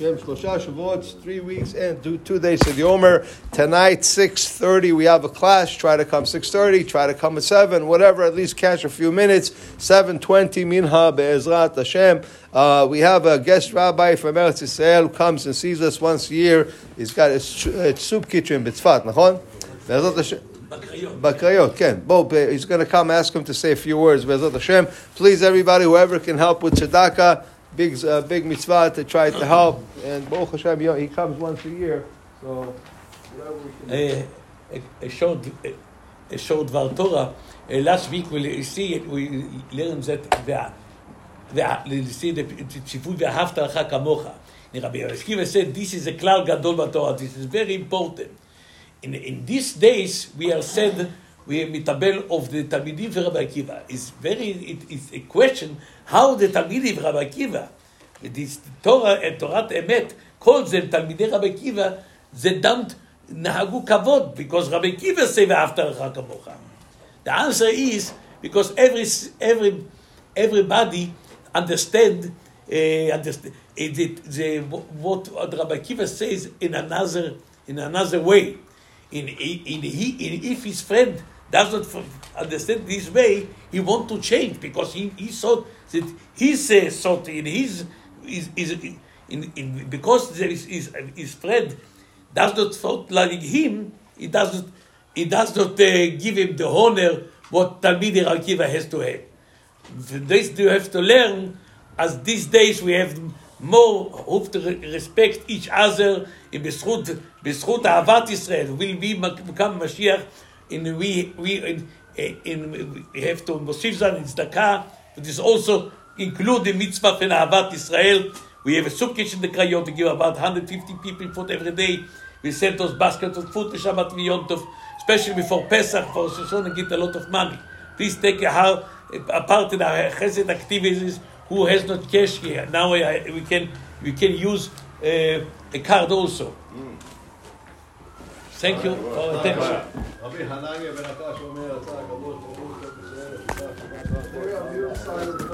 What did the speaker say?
Shem Shlosha Shavuot, three weeks and two, two days to the Omer. Tonight, 6.30, we have a class. Try to come 6.30, try to come at 7, whatever, at least catch a few minutes. 7.20, Minha Be'ezrat Hashem. Uh, we have a guest rabbi from Eretz Israel who comes and sees us once a year. He's got a, a soup kitchen in Bitzfat, נכון? Be'ezrat Hashem. Bakrayot, Ken. Bo, he's going to come ask him to say a few words. Be'ezrat Hashem. Please, everybody, whoever can help with tzedakah, big, uh, big mitzvah to try to help. And Baruch Hashem, you know, he comes once a year. So, whatever we can do. a, a short a short Dvar Torah. Uh, last week we see it, we learned that the the see the ציווי ואהבת לך כמוך. Rabbi Yeshua said this is a כלל גדול בתורה. This is very important. In, in these days we are said we mitabel of the Talmidim for Rabbi Akiva. It's very, it's a question how the Talmidim Rabbi Akiva, this Torah and Torah Emet calls them Talmidei Rabbi Akiva, they dumped nahagu kavod because Rabbi Akiva says after kamocha. The answer is because every every everybody understand. Eh, understand eh, what, what Rabbi Akiva says in another in another way. In, in, he, in if his friend does not understand this way, he want to change because he, he thought that he says something in his is is in, in because there is is his friend does not thought like him, it does not it does not uh, give him the honor what Talmid Akiva has to have. This you have to learn as these days we have more hope to respect each other, בזכות, בזכות Ahavat Israel will be, become Mashiach in we we in, in we have to Moshiv Zan in Tzedakah, but this also include the mitzvah of Ahavat Israel. We have a soup kitchen in the Krayot. We give about 150 people food every day. We send those baskets of food to Shabbat and Yom Tov, especially before Pesach for Shoshon and get a lot of money. Please take a, hard, a part in our chesed activities. Who has not cash here? Now we, we can we can use uh, a card also. Mm. Thank you for attention. רבי חנניה בן עקש אומר, יצא הכבוד, ברוך הוא, ישראל,